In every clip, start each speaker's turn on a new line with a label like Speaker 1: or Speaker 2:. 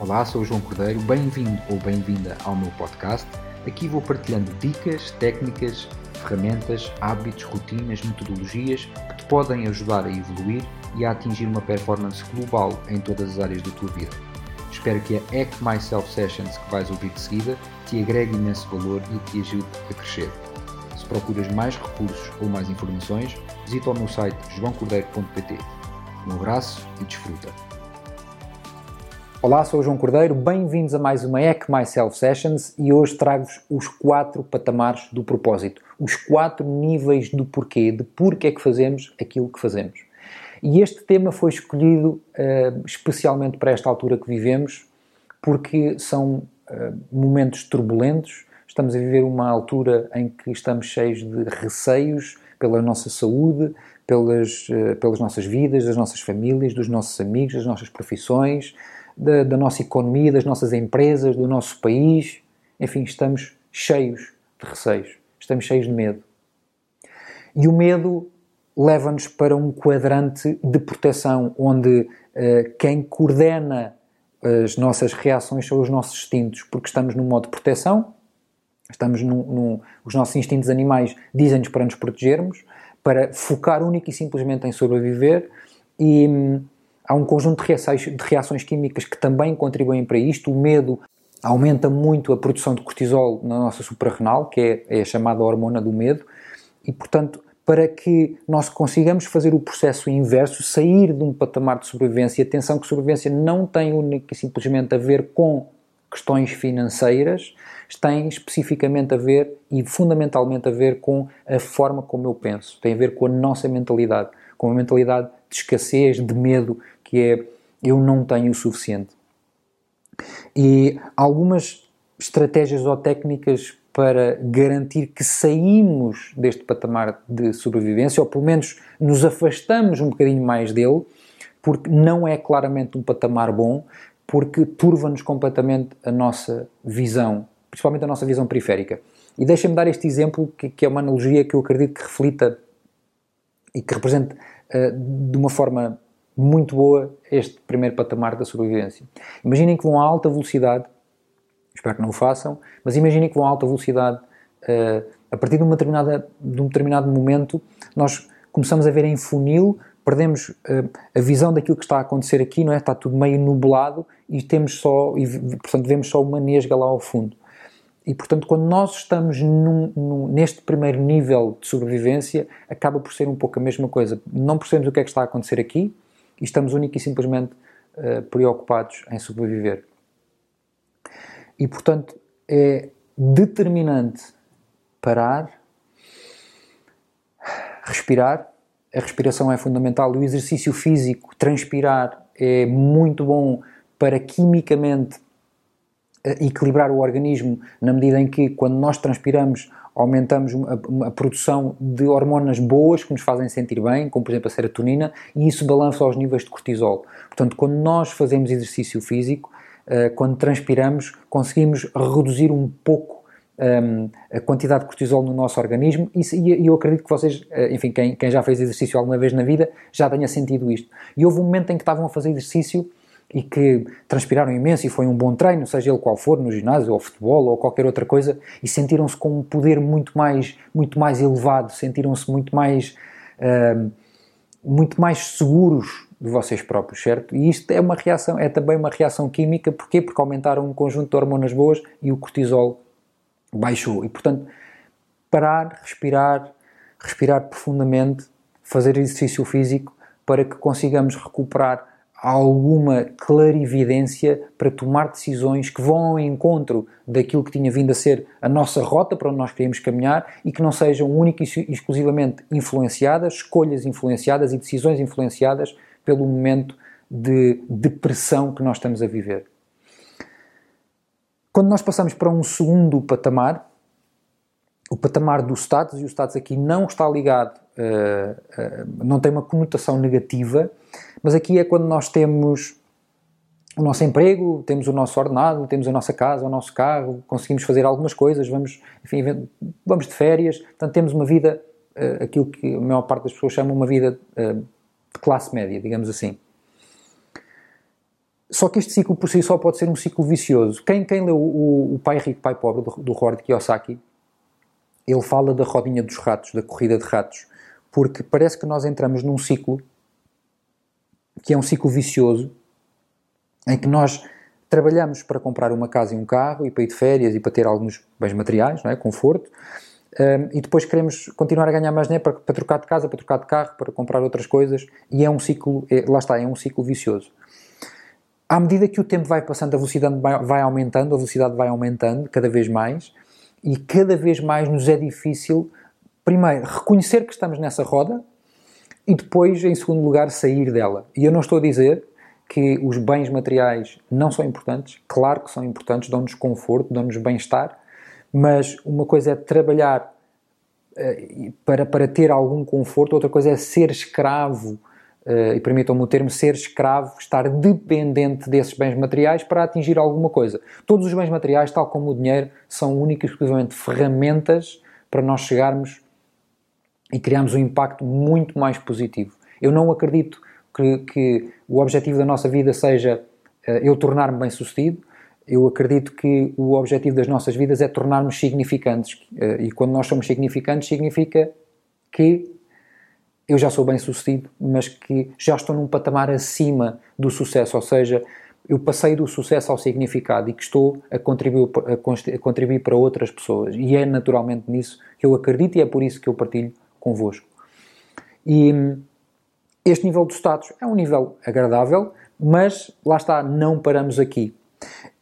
Speaker 1: Olá, sou o João Cordeiro, bem-vindo ou bem-vinda ao meu podcast. Aqui vou partilhando dicas, técnicas, ferramentas, hábitos, rotinas, metodologias que te podem ajudar a evoluir e a atingir uma performance global em todas as áreas da tua vida. Espero que a Hack Myself Sessions que vais ouvir de seguida te agregue imenso valor e te ajude a crescer. Se procuras mais recursos ou mais informações, visita o meu site joãocordeiro.pt. Um abraço e desfruta! Olá, sou o João Cordeiro, bem-vindos a mais uma Hack Myself Sessions e hoje trago-vos os quatro patamares do propósito, os quatro níveis do porquê, de porquê é que fazemos aquilo que fazemos. E este tema foi escolhido uh, especialmente para esta altura que vivemos, porque são uh, momentos turbulentos, estamos a viver uma altura em que estamos cheios de receios pela nossa saúde, pelas, uh, pelas nossas vidas, das nossas famílias, dos nossos amigos, das nossas profissões, da, da nossa economia, das nossas empresas, do nosso país. Enfim, estamos cheios de receios, estamos cheios de medo. E o medo leva-nos para um quadrante de proteção, onde uh, quem coordena as nossas reações são os nossos instintos, porque estamos num modo de proteção, estamos num, num os nossos instintos animais dizem-nos para nos protegermos, para focar única e simplesmente em sobreviver, e, hum, há um conjunto de reações, de reações químicas que também contribuem para isto. O medo aumenta muito a produção de cortisol na nossa suprarrenal, que é, é a chamada hormona do medo, e portanto, para que nós consigamos fazer o processo inverso, sair de um patamar de sobrevivência, atenção que sobrevivência não tem única e simplesmente a ver com questões financeiras, tem especificamente a ver e fundamentalmente a ver com a forma como eu penso, tem a ver com a nossa mentalidade, com a mentalidade de escassez, de medo, que é eu não tenho o suficiente. E algumas estratégias ou técnicas para garantir que saímos deste patamar de sobrevivência, ou pelo menos nos afastamos um bocadinho mais dele, porque não é claramente um patamar bom, porque turva-nos completamente a nossa visão, principalmente a nossa visão periférica. E deixem-me dar este exemplo, que, que, é uma analogia que eu acredito que reflita e que represente uh, de uma forma muito boa este primeiro patamar da sobrevivência. Imaginem que vão a alta velocidade, espero que não o façam, mas imaginem que vão a alta velocidade, uh, a partir de, uma determinada, de um determinado momento, nós começamos a ver em funil, perdemos uh, a visão daquilo que está a acontecer aqui, não é? Está tudo meio nublado e temos só, e, portanto, vemos só uma nesga lá ao fundo. E, portanto, quando nós estamos num, num, neste primeiro nível de sobrevivência, acaba por ser um pouco a mesma coisa. Não percebemos o que é que está a acontecer aqui, e estamos única e simplesmente uh, preocupados em sobreviver. E, portanto, é determinante parar, respirar. A respiração é fundamental. O exercício físico, transpirar, é muito bom para quimicamente eh, equilibrar o organismo, na medida em que, quando nós transpiramos, aumentamos a, a, produção de hormonas boas que nos fazem sentir bem, como por exemplo a serotonina, e isso balança os níveis de cortisol. Portanto, quando nós fazemos exercício físico, uh, quando transpiramos, conseguimos reduzir um pouco um, ehm, a quantidade de cortisol no nosso organismo e, e eu acredito que vocês, uh, enfim, quem, quem já fez exercício alguma vez na vida, já tenha sentido isto. E houve um momento em que estavam a fazer exercício e que transpiraram imenso e foi um bom treino, seja ele qual for, no ginásio, ou futebol, ou qualquer outra coisa, e sentiram-se com um poder muito mais, muito mais elevado, sentiram-se muito mais, uh, muito mais seguros de vocês próprios, certo? E isto é uma reação, é também uma reação química, porquê? Porque aumentaram um conjunto de hormonas boas e o cortisol baixou. E, portanto, parar, respirar, respirar profundamente, fazer exercício físico para que consigamos recuperar alguma clarividência para tomar decisões que vão ao encontro daquilo que tinha vindo a ser a nossa rota para onde nós queríamos caminhar e que não sejam única e exclusivamente influenciadas, escolhas influenciadas e decisões influenciadas pelo momento de depressão que nós estamos a viver. Quando nós passamos para um segundo patamar, o patamar do status, e o status aqui não está ligado, uh, uh, não tem uma conotação negativa, mas aqui é quando nós temos o nosso emprego, temos o nosso ordenado, temos a nossa casa, o nosso carro, conseguimos fazer algumas coisas, vamos, enfim, vamos de férias, portanto temos uma vida, uh, aquilo que a maior parte das pessoas chama uma vida uh, de classe média, digamos assim. Só que este ciclo por si só pode ser um ciclo vicioso. Quem, quem leu o, o Pai Rico, Pai Pobre, do, do Howard Kiyosaki, ele fala da rodinha dos ratos, da corrida de ratos, porque parece que nós entramos num ciclo que é um ciclo vicioso, em que nós trabalhamos para comprar uma casa e um carro e para ir de férias e para ter alguns bens materiais, não é? conforto, um, e depois queremos continuar a ganhar mais dinheiro para, para, trocar de casa, para trocar de carro, para comprar outras coisas, e é um ciclo, é, lá está, é um ciclo vicioso. À medida que o tempo vai passando, a velocidade vai, aumentando, a velocidade vai aumentando cada vez mais, e cada vez mais nos é difícil, primeiro, reconhecer que estamos nessa roda, e depois, em segundo lugar, sair dela. E eu não estou a dizer que os bens materiais não são importantes, claro que são importantes, dão-nos conforto, dão-nos bem-estar, mas uma coisa é trabalhar uh, para, para ter algum conforto, outra coisa é ser escravo, uh, e permitam-me o termo, ser escravo, estar dependente desses bens materiais para atingir alguma coisa. Todos os bens materiais, tal como o dinheiro, são únicas e exclusivamente ferramentas para nós chegarmos e criarmos um impacto muito mais positivo. Eu não acredito que, que o objetivo da nossa vida seja uh, eu tornar-me bem-sucedido, eu acredito que o objetivo das nossas vidas é tornarmos significantes. Eh, e quando nós somos significantes, significa que eu já sou bem sucedido, mas que já estou num patamar acima do sucesso, ou seja, eu passei do sucesso ao significado e que estou a contribuir, a contribuir para outras pessoas. E é naturalmente nisso que eu acredito e é por isso que eu partilho convosco. E hum, este nível de status é um nível agradável, mas lá está, não paramos aqui.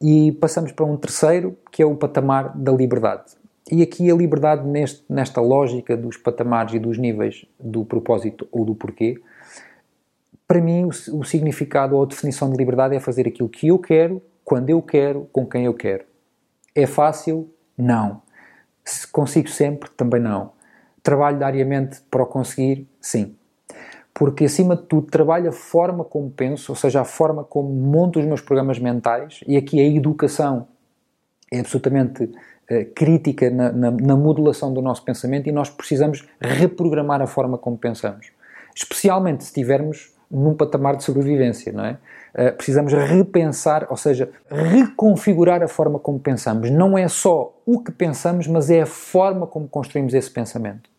Speaker 1: E passamos para um terceiro, que é o patamar da liberdade. E aqui a liberdade, neste, nesta lógica dos patamares e dos níveis do propósito ou do porquê, para mim o, o significado ou a definição de liberdade é fazer aquilo que eu quero, quando eu quero, com quem eu quero. É fácil? Não. Se consigo sempre? Também não. Trabalho diariamente para o conseguir? Sim porque acima de tudo trabalho a forma como penso, ou seja, a forma como monto os meus programas mentais, e aqui a educação é absolutamente uh, crítica na, na, na, modulação do nosso pensamento e nós precisamos reprogramar a forma como pensamos. Especialmente se estivermos num patamar de sobrevivência, não é? Uh, precisamos repensar, ou seja, reconfigurar a forma como pensamos. Não é só o que pensamos, mas é a forma como construímos esse pensamento.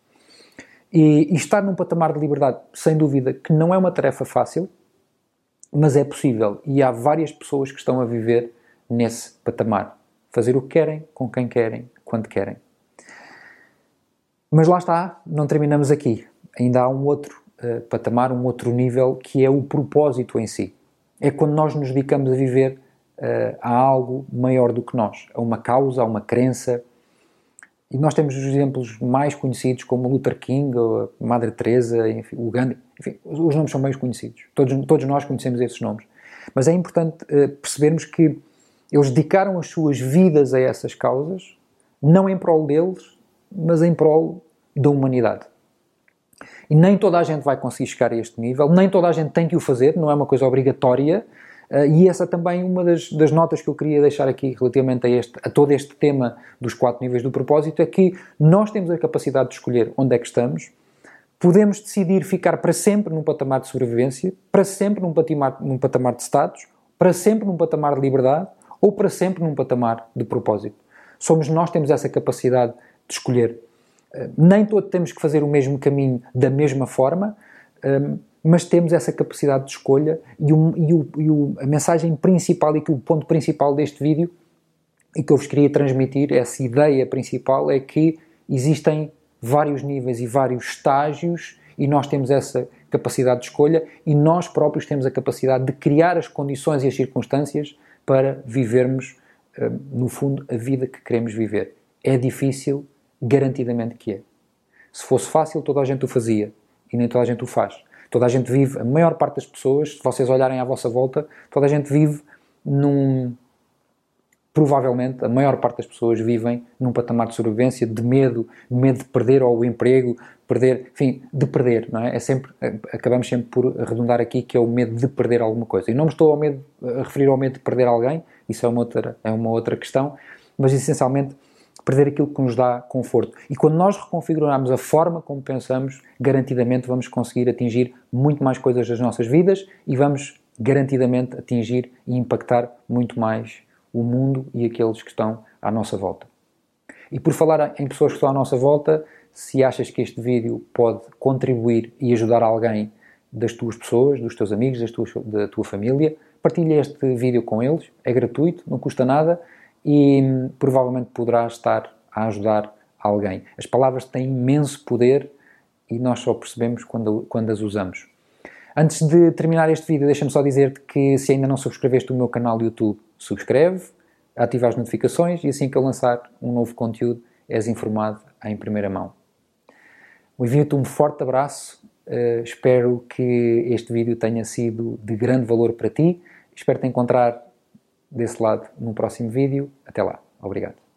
Speaker 1: E, e, estar num patamar de liberdade, sem dúvida, que não é uma tarefa fácil, mas é possível. E há várias pessoas que estão a viver nesse patamar. Fazer o que querem, com quem querem, quando querem. Mas lá está, não terminamos aqui. Ainda há um outro uh, patamar, um outro nível, que é o propósito em si. É quando nós nos dedicamos a viver uh, a algo maior do que nós, a uma causa, a uma crença, e nós temos os exemplos mais conhecidos, como Luther King, a Madre Teresa, enfim, o Gandhi. Enfim, os nomes são bem conhecidos. Todos, todos nós conhecemos esses nomes. Mas é importante uh, percebermos que eles dedicaram as suas vidas a essas causas, não em prol deles, mas em prol da humanidade. E nem toda a gente vai conseguir chegar a este nível, nem toda a gente tem que o fazer, não é uma coisa obrigatória, Uh, e essa também uma das, das, notas que eu queria deixar aqui relativamente a, este, a todo este tema dos quatro níveis do propósito é que nós temos a capacidade de escolher onde é que estamos, podemos decidir ficar para sempre num patamar de sobrevivência, para sempre num patamar, num patamar de status, para sempre num patamar de liberdade ou para sempre num patamar de propósito. Somos nós temos essa capacidade de escolher. Uh, nem todos temos que fazer o mesmo caminho da mesma forma, eh, mas temos essa capacidade de escolha e, o, e, o, e o, a mensagem principal e que o ponto principal deste vídeo e que eu vos queria transmitir, essa ideia principal é que existem vários níveis e vários estágios e nós temos essa capacidade de escolha e nós próprios temos a capacidade de criar as condições e as circunstâncias para vivermos, eh, no fundo, a vida que queremos viver. É difícil, garantidamente que é. Se fosse fácil, toda a gente o fazia e nem toda a gente o faz. Toda a gente vive, a maior parte das pessoas, se vocês olharem à vossa volta, toda a gente vive num. Provavelmente, a maior parte das pessoas vivem num patamar de sobrevivência, de medo, medo de perder ou o emprego, perder, enfim, de perder, não é? É sempre, acabamos sempre por arredondar aqui que é o medo de perder alguma coisa. E não me estou ao medo, a referir ao medo de perder alguém, isso é uma outra, é uma outra questão, mas essencialmente perder aquilo que nos dá conforto. E quando nós reconfigurarmos a forma como pensamos, garantidamente vamos conseguir atingir muito mais coisas das nossas vidas e vamos garantidamente atingir e impactar muito mais o mundo e aqueles que estão à nossa volta. E por falar em pessoas que estão à nossa volta, se achas que este vídeo pode contribuir e ajudar alguém das tuas pessoas, dos teus amigos, tuas, da tua família, partilha este vídeo com eles, é gratuito, não custa nada e provavelmente poderá estar a ajudar alguém. As palavras têm imenso poder e nós só percebemos quando, quando as usamos. Antes de terminar este vídeo, deixa-me só dizer-te que se ainda não subscreveste o meu canal do YouTube, subscreve, ativa as notificações e assim que eu lançar um novo conteúdo, és informado em primeira mão. Envio-te um forte abraço, uh, espero que este vídeo tenha sido de grande valor para ti, espero te encontrar desse lado no próximo vídeo. Até lá, obrigado.